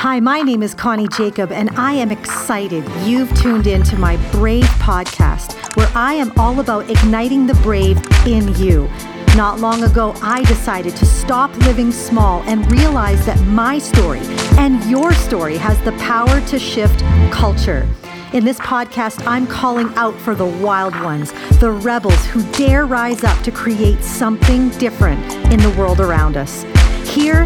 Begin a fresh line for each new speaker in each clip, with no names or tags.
Hi, my name is Connie Jacob, and I am excited you've tuned in to my Brave podcast, where I am all about igniting the brave in you. Not long ago, I decided to stop living small and realize that my story and your story has the power to shift culture. In this podcast, I'm calling out for the wild ones, the rebels who dare rise up to create something different in the world around us. Here,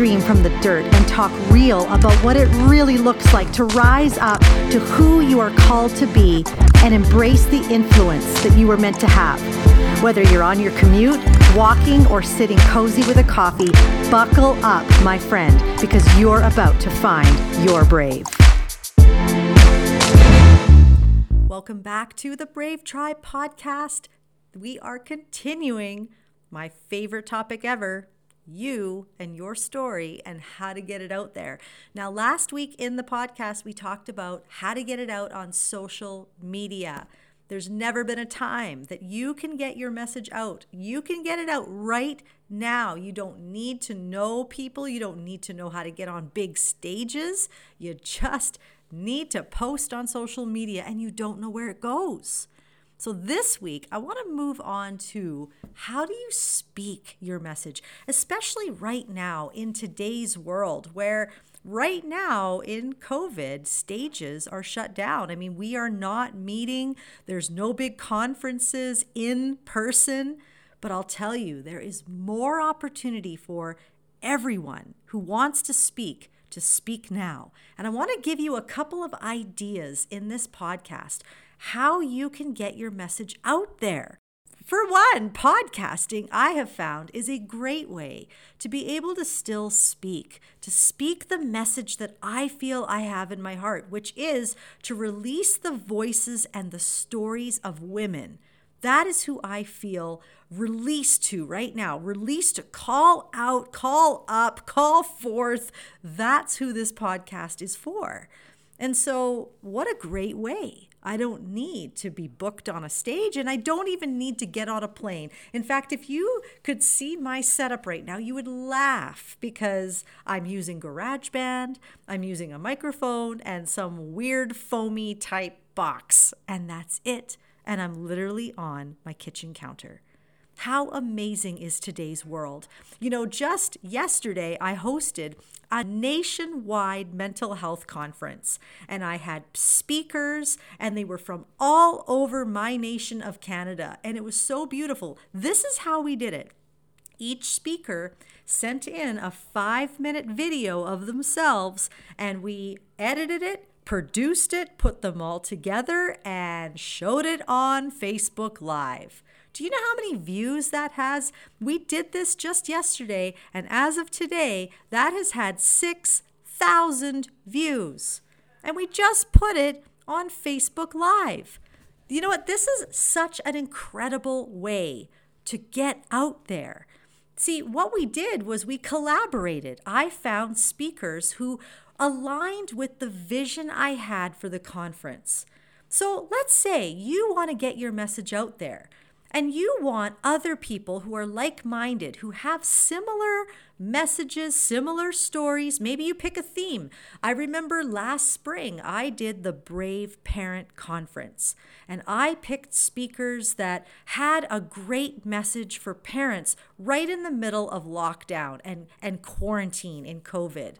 dream from the dirt and talk real about what it really looks like to rise up to who you are called to be and embrace the influence that you were meant to have. Whether you're on your commute, walking, or sitting cozy with a coffee, buckle up, my friend, because you're about to find your brave. Welcome back to the Brave Tribe podcast. We are continuing my favorite topic ever you and your story and how to get it out there. Now, last week in the podcast, we talked about how to get it out on social media. There's never been a time that you can get your message out. You can get it out right now. You don't need to know people. You don't need to know how to get on big stages. You just need to post on social media and you don't know where it goes. So, this week, I want to move on to how do you speak your message, especially right now in today's world where right now in COVID, stages are shut down. I mean, we are not meeting, there's no big conferences in person. But I'll tell you, there is more opportunity for everyone who wants to speak to speak now. And I want to give you a couple of ideas in this podcast how you can get your message out there. For one, podcasting, I have found, is a great way to be able to still speak, to speak the message that I feel I have in my heart, which is to release the voices and the stories of women. That is who I feel released to right now. Released to call out, call up, call forth. That's who this podcast is for. And so, what a great way I don't need to be booked on a stage and I don't even need to get on a plane. In fact, if you could see my setup right now, you would laugh because I'm using GarageBand, I'm using a microphone and some weird foamy type box, and that's it. And I'm literally on my kitchen counter. How amazing is today's world? You know, just yesterday I hosted a nationwide mental health conference. And I had speakers, and they were from all over my nation of Canada. And it was so beautiful. This is how we did it each speaker sent in a five minute video of themselves, and we edited it. Produced it, put them all together, and showed it on Facebook Live. Do you know how many views that has? We did this just yesterday, and as of today, that has had 6,000 views. And we just put it on Facebook Live. You know what? This is such an incredible way to get out there. See, what we did was we collaborated. I found speakers who aligned with the vision I had for the conference. So let's say you want to get your message out there. And you want other people who are like minded, who have similar messages, similar stories. Maybe you pick a theme. I remember last spring, I did the Brave Parent Conference, and I picked speakers that had a great message for parents right in the middle of lockdown and, and quarantine in COVID.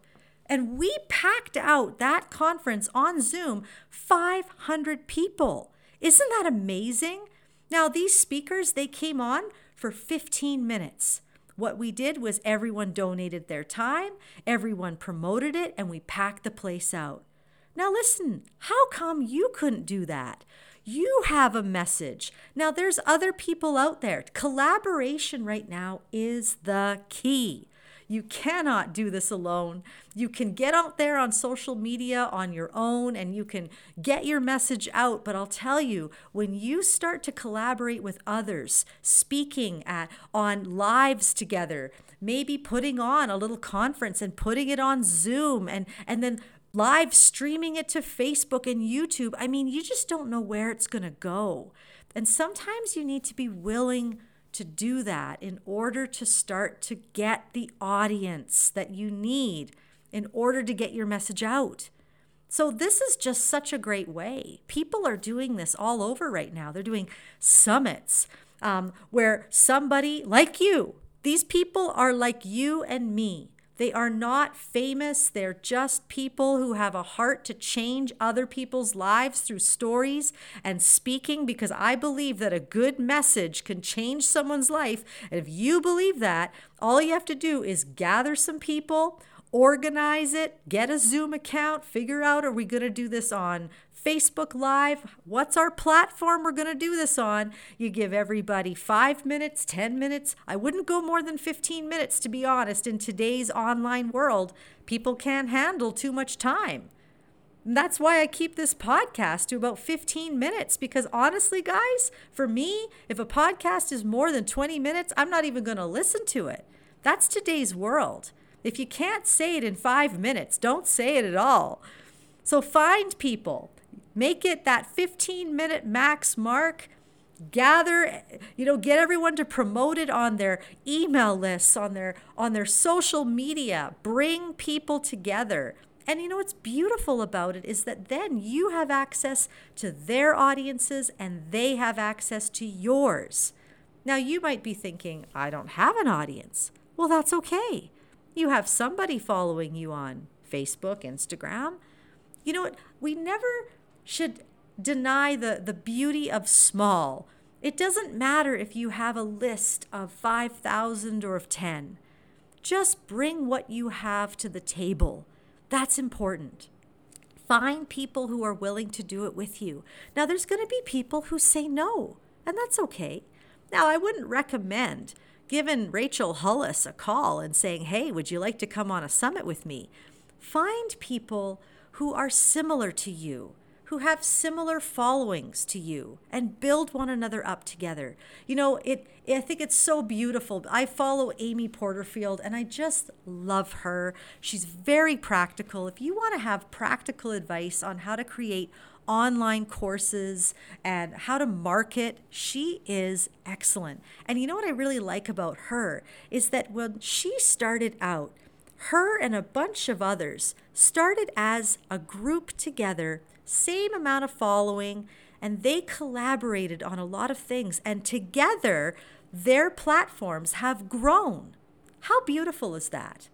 And we packed out that conference on Zoom 500 people. Isn't that amazing? Now, these speakers, they came on for 15 minutes. What we did was everyone donated their time, everyone promoted it, and we packed the place out. Now, listen, how come you couldn't do that? You have a message. Now, there's other people out there. Collaboration right now is the key. You cannot do this alone. You can get out there on social media on your own and you can get your message out. But I'll tell you, when you start to collaborate with others, speaking at on lives together, maybe putting on a little conference and putting it on Zoom and and then live streaming it to Facebook and YouTube. I mean, you just don't know where it's going to go. And sometimes you need to be willing to do that in order to start to get the audience that you need. in order to get your message out. So, this is just such a great way. People are doing this all over right now. They're doing summits um, where somebody like you, these people are like you and me. They are not famous. They're just people who have a heart to change other people's lives through stories and speaking because I believe that a good message can change someone's life. And if you believe that, all you have to do is gather some people, organize it, get a Zoom account, figure out are we going to do this on Facebook Live. What's our platform we're going to do this on? You give everybody five minutes, 10 minutes. I wouldn't go more than 15 minutes, to be honest. In today's online world, people can't handle too much time. And that's why I keep this podcast to about 15 minutes because honestly, guys, for me, if a podcast is more than 20 minutes, I'm not even going to listen to it. That's today's world. If you can't say it in five minutes, don't say it at all. So find people Make it that 15 minute max mark. Gather, you know, get everyone to promote it on their email lists, on their on their social media. Bring people together. And you know what's beautiful about it is that then you have access to their audiences and they have access to yours. Now, you might be thinking, I don't have an audience. Well, that's okay. You have somebody following you on Facebook, Instagram. You know what? We never should deny the, the beauty of small. It doesn't matter if you have a list of 5,000 or of 10. Just bring what you have to the table. That's important. Find people who are willing to do it with you. Now, there's going to be people who say no, and that's okay. Now, I wouldn't recommend giving Rachel Hollis a call and saying, hey, would you like to come on a summit with me? Find people who are similar to you who have similar followings to you and build one another up together. You know, it I think it's so beautiful. I follow Amy Porterfield and I just love her. She's very practical. If you want to have practical advice on how to create online courses and how to market. She is excellent. And you know what I really like about her is that when she started out, her and a bunch of others started as a group together same amount of following, and they collaborated on a lot of things. And together, their platforms have grown. How beautiful is that?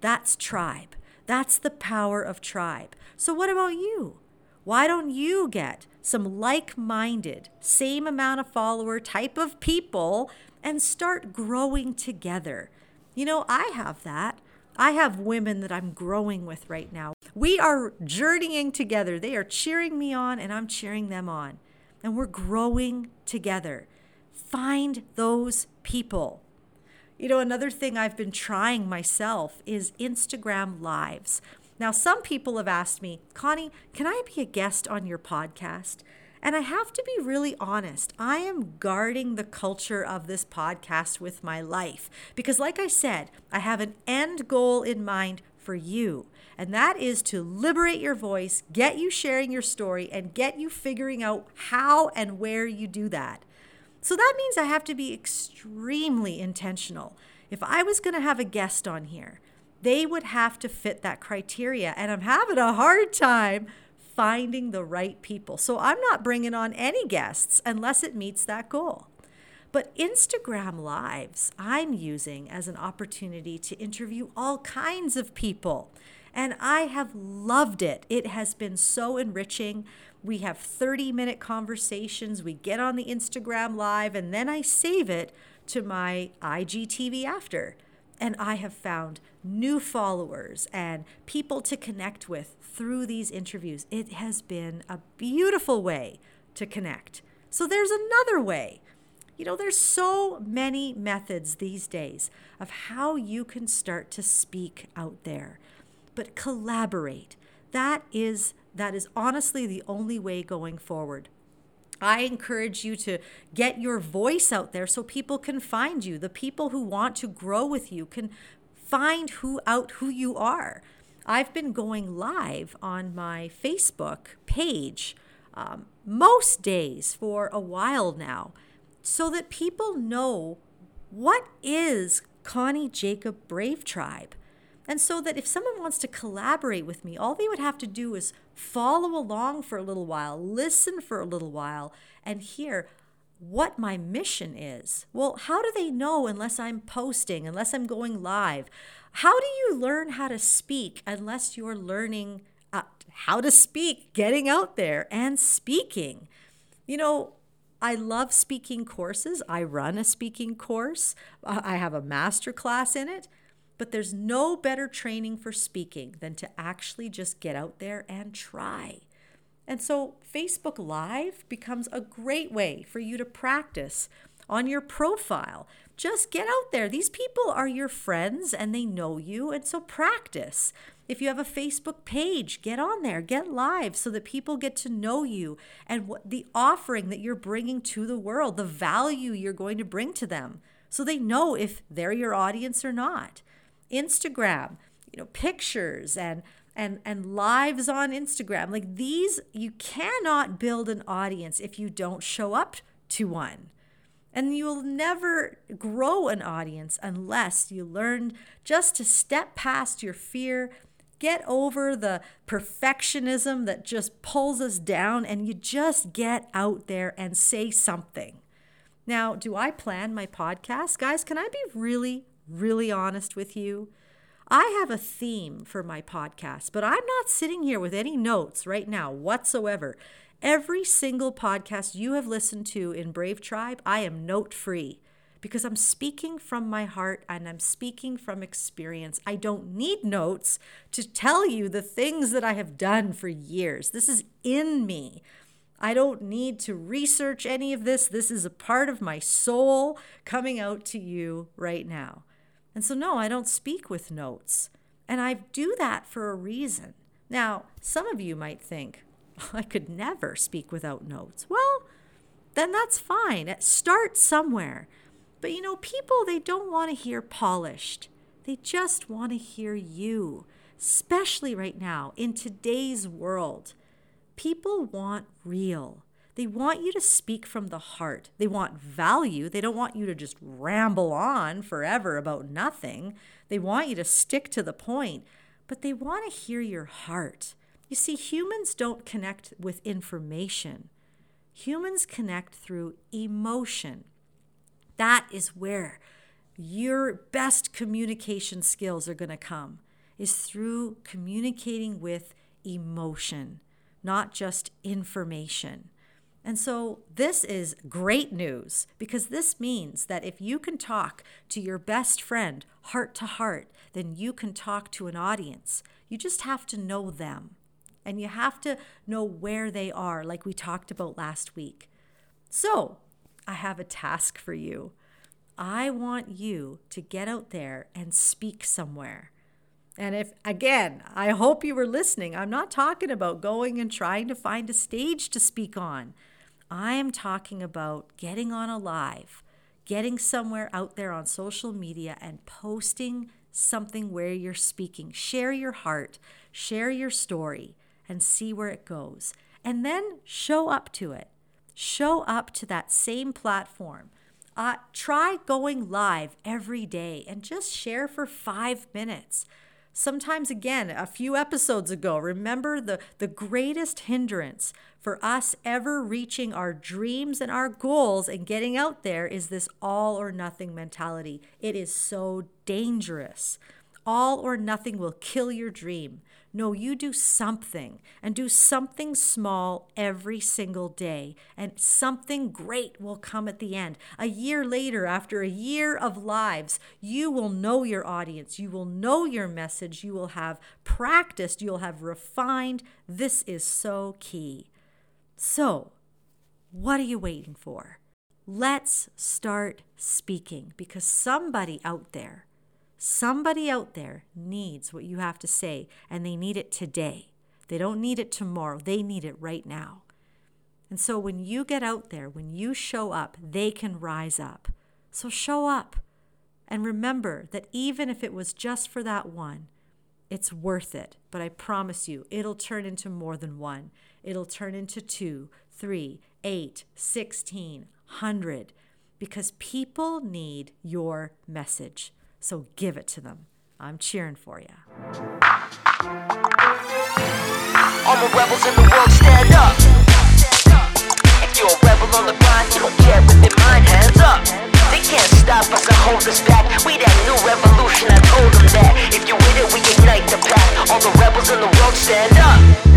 That's tribe. That's the power of tribe. So, what about you? Why don't you get some like minded, same amount of follower type of people and start growing together? You know, I have that. I have women that I'm growing with right now. We are journeying together. They are cheering me on, and I'm cheering them on. And we're growing together. Find those people. You know, another thing I've been trying myself is Instagram Lives. Now, some people have asked me, Connie, can I be a guest on your podcast? And I have to be really honest, I am guarding the culture of this podcast with my life. Because, like I said, I have an end goal in mind for you. And that is to liberate your voice, get you sharing your story, and get you figuring out how and where you do that. So that means I have to be extremely intentional. If I was going to have a guest on here, they would have to fit that criteria. And I'm having a hard time finding the right people. So I'm not bringing on any guests unless it meets that goal. But Instagram Lives, I'm using as an opportunity to interview all kinds of people. And I have loved it. It has been so enriching. We have 30 minute conversations. We get on the Instagram Live, and then I save it to my IGTV after. And I have found new followers and people to connect with through these interviews. It has been a beautiful way to connect. So there's another way. You know, there's so many methods these days of how you can start to speak out there. But collaborate. That is that is honestly the only way going forward. I encourage you to get your voice out there so people can find you. The people who want to grow with you can find who out who you are. I've been going live on my Facebook page um, most days for a while now so that people know what is Connie Jacob Brave Tribe. And so that if someone wants to collaborate with me, all they would have to do is follow along for a little while, listen for a little while, and hear what my mission is. Well, how do they know unless I'm posting, unless I'm going live? How do you learn how to speak unless you're learning uh, how to speak, getting out there and speaking? You know, I love speaking courses. I run a speaking course. I have a master class in it. But there's no better training for speaking than to actually just get out there and try. And so Facebook Live becomes a great way for you to practice on your profile. Just get out there. These people are your friends and they know you. And so practice. If you have a Facebook page, get on there, get live so that people get to know you and what the offering that you're bringing to the world, the value you're going to bring to them so they know if they're your audience or not. Instagram, you know, pictures and and and lives on Instagram. Like these you cannot build an audience if you don't show up to one. And you'll never grow an audience unless you learn just to step past your fear, get over the perfectionism that just pulls us down, and you just get out there and say something. Now, do I plan my podcast? Guys, can I be really, really honest with you. I have a theme for my podcast, but I'm not sitting here with any notes right now whatsoever. Every single podcast you have listened to in Brave Tribe, I am note free because I'm speaking from my heart and I'm speaking from experience. I don't need notes to tell you the things that I have done for years. This is in me. I don't need to research any of this. This is a part of my soul coming out to you right now. And so, no, I don't speak with notes. And I do that for a reason. Now, some of you might think, oh, I could never speak without notes. Well, then that's fine. Start somewhere. But you know, people, they don't want to hear polished. They just want to hear you, especially right now in today's world. People want real. They want you to speak from the heart. They want value. They don't want you to just ramble on forever about nothing. They want you to stick to the point, but they want to hear your heart. You see, humans don't connect with information, humans connect through emotion. That is where your best communication skills are going to come is through communicating with emotion, not just information. And so, this is great news because this means that if you can talk to your best friend heart to heart, then you can talk to an audience. You just have to know them and you have to know where they are, like we talked about last week. So, I have a task for you. I want you to get out there and speak somewhere. And if, again, I hope you were listening. I'm not talking about going and trying to find a stage to speak on. I am talking about getting on a live, getting somewhere out there on social media and posting something where you're speaking. Share your heart, share your story, and see where it goes. And then show up to it. Show up to that same platform. Uh, try going live every day and just share for five minutes. Sometimes, again, a few episodes ago, remember the, the greatest hindrance for us ever reaching our dreams and our goals and getting out there is this all or nothing mentality. It is so dangerous. All or nothing will kill your dream. No, you do something and do something small every single day, and something great will come at the end. A year later, after a year of lives, you will know your audience, you will know your message, you will have practiced, you'll have refined. This is so key. So, what are you waiting for? Let's start speaking because somebody out there Somebody out there needs what you have to say, and they need it today. They don't need it tomorrow, they need it right now. And so when you get out there, when you show up, they can rise up. So show up. And remember that even if it was just for that one, it's worth it. But I promise you, it'll turn into more than one. It'll turn into two, three, eight, sixteen, hundred, because people need your message. So give it to them. I'm cheering for you.
All the rebels in the world stand up. If you're a rebel on the grind, you don't care mind, hands up. They can't stop us or hold us back. We that new revolution, I told them that. If you it, we ignite the pack. All the rebels in the world stand up.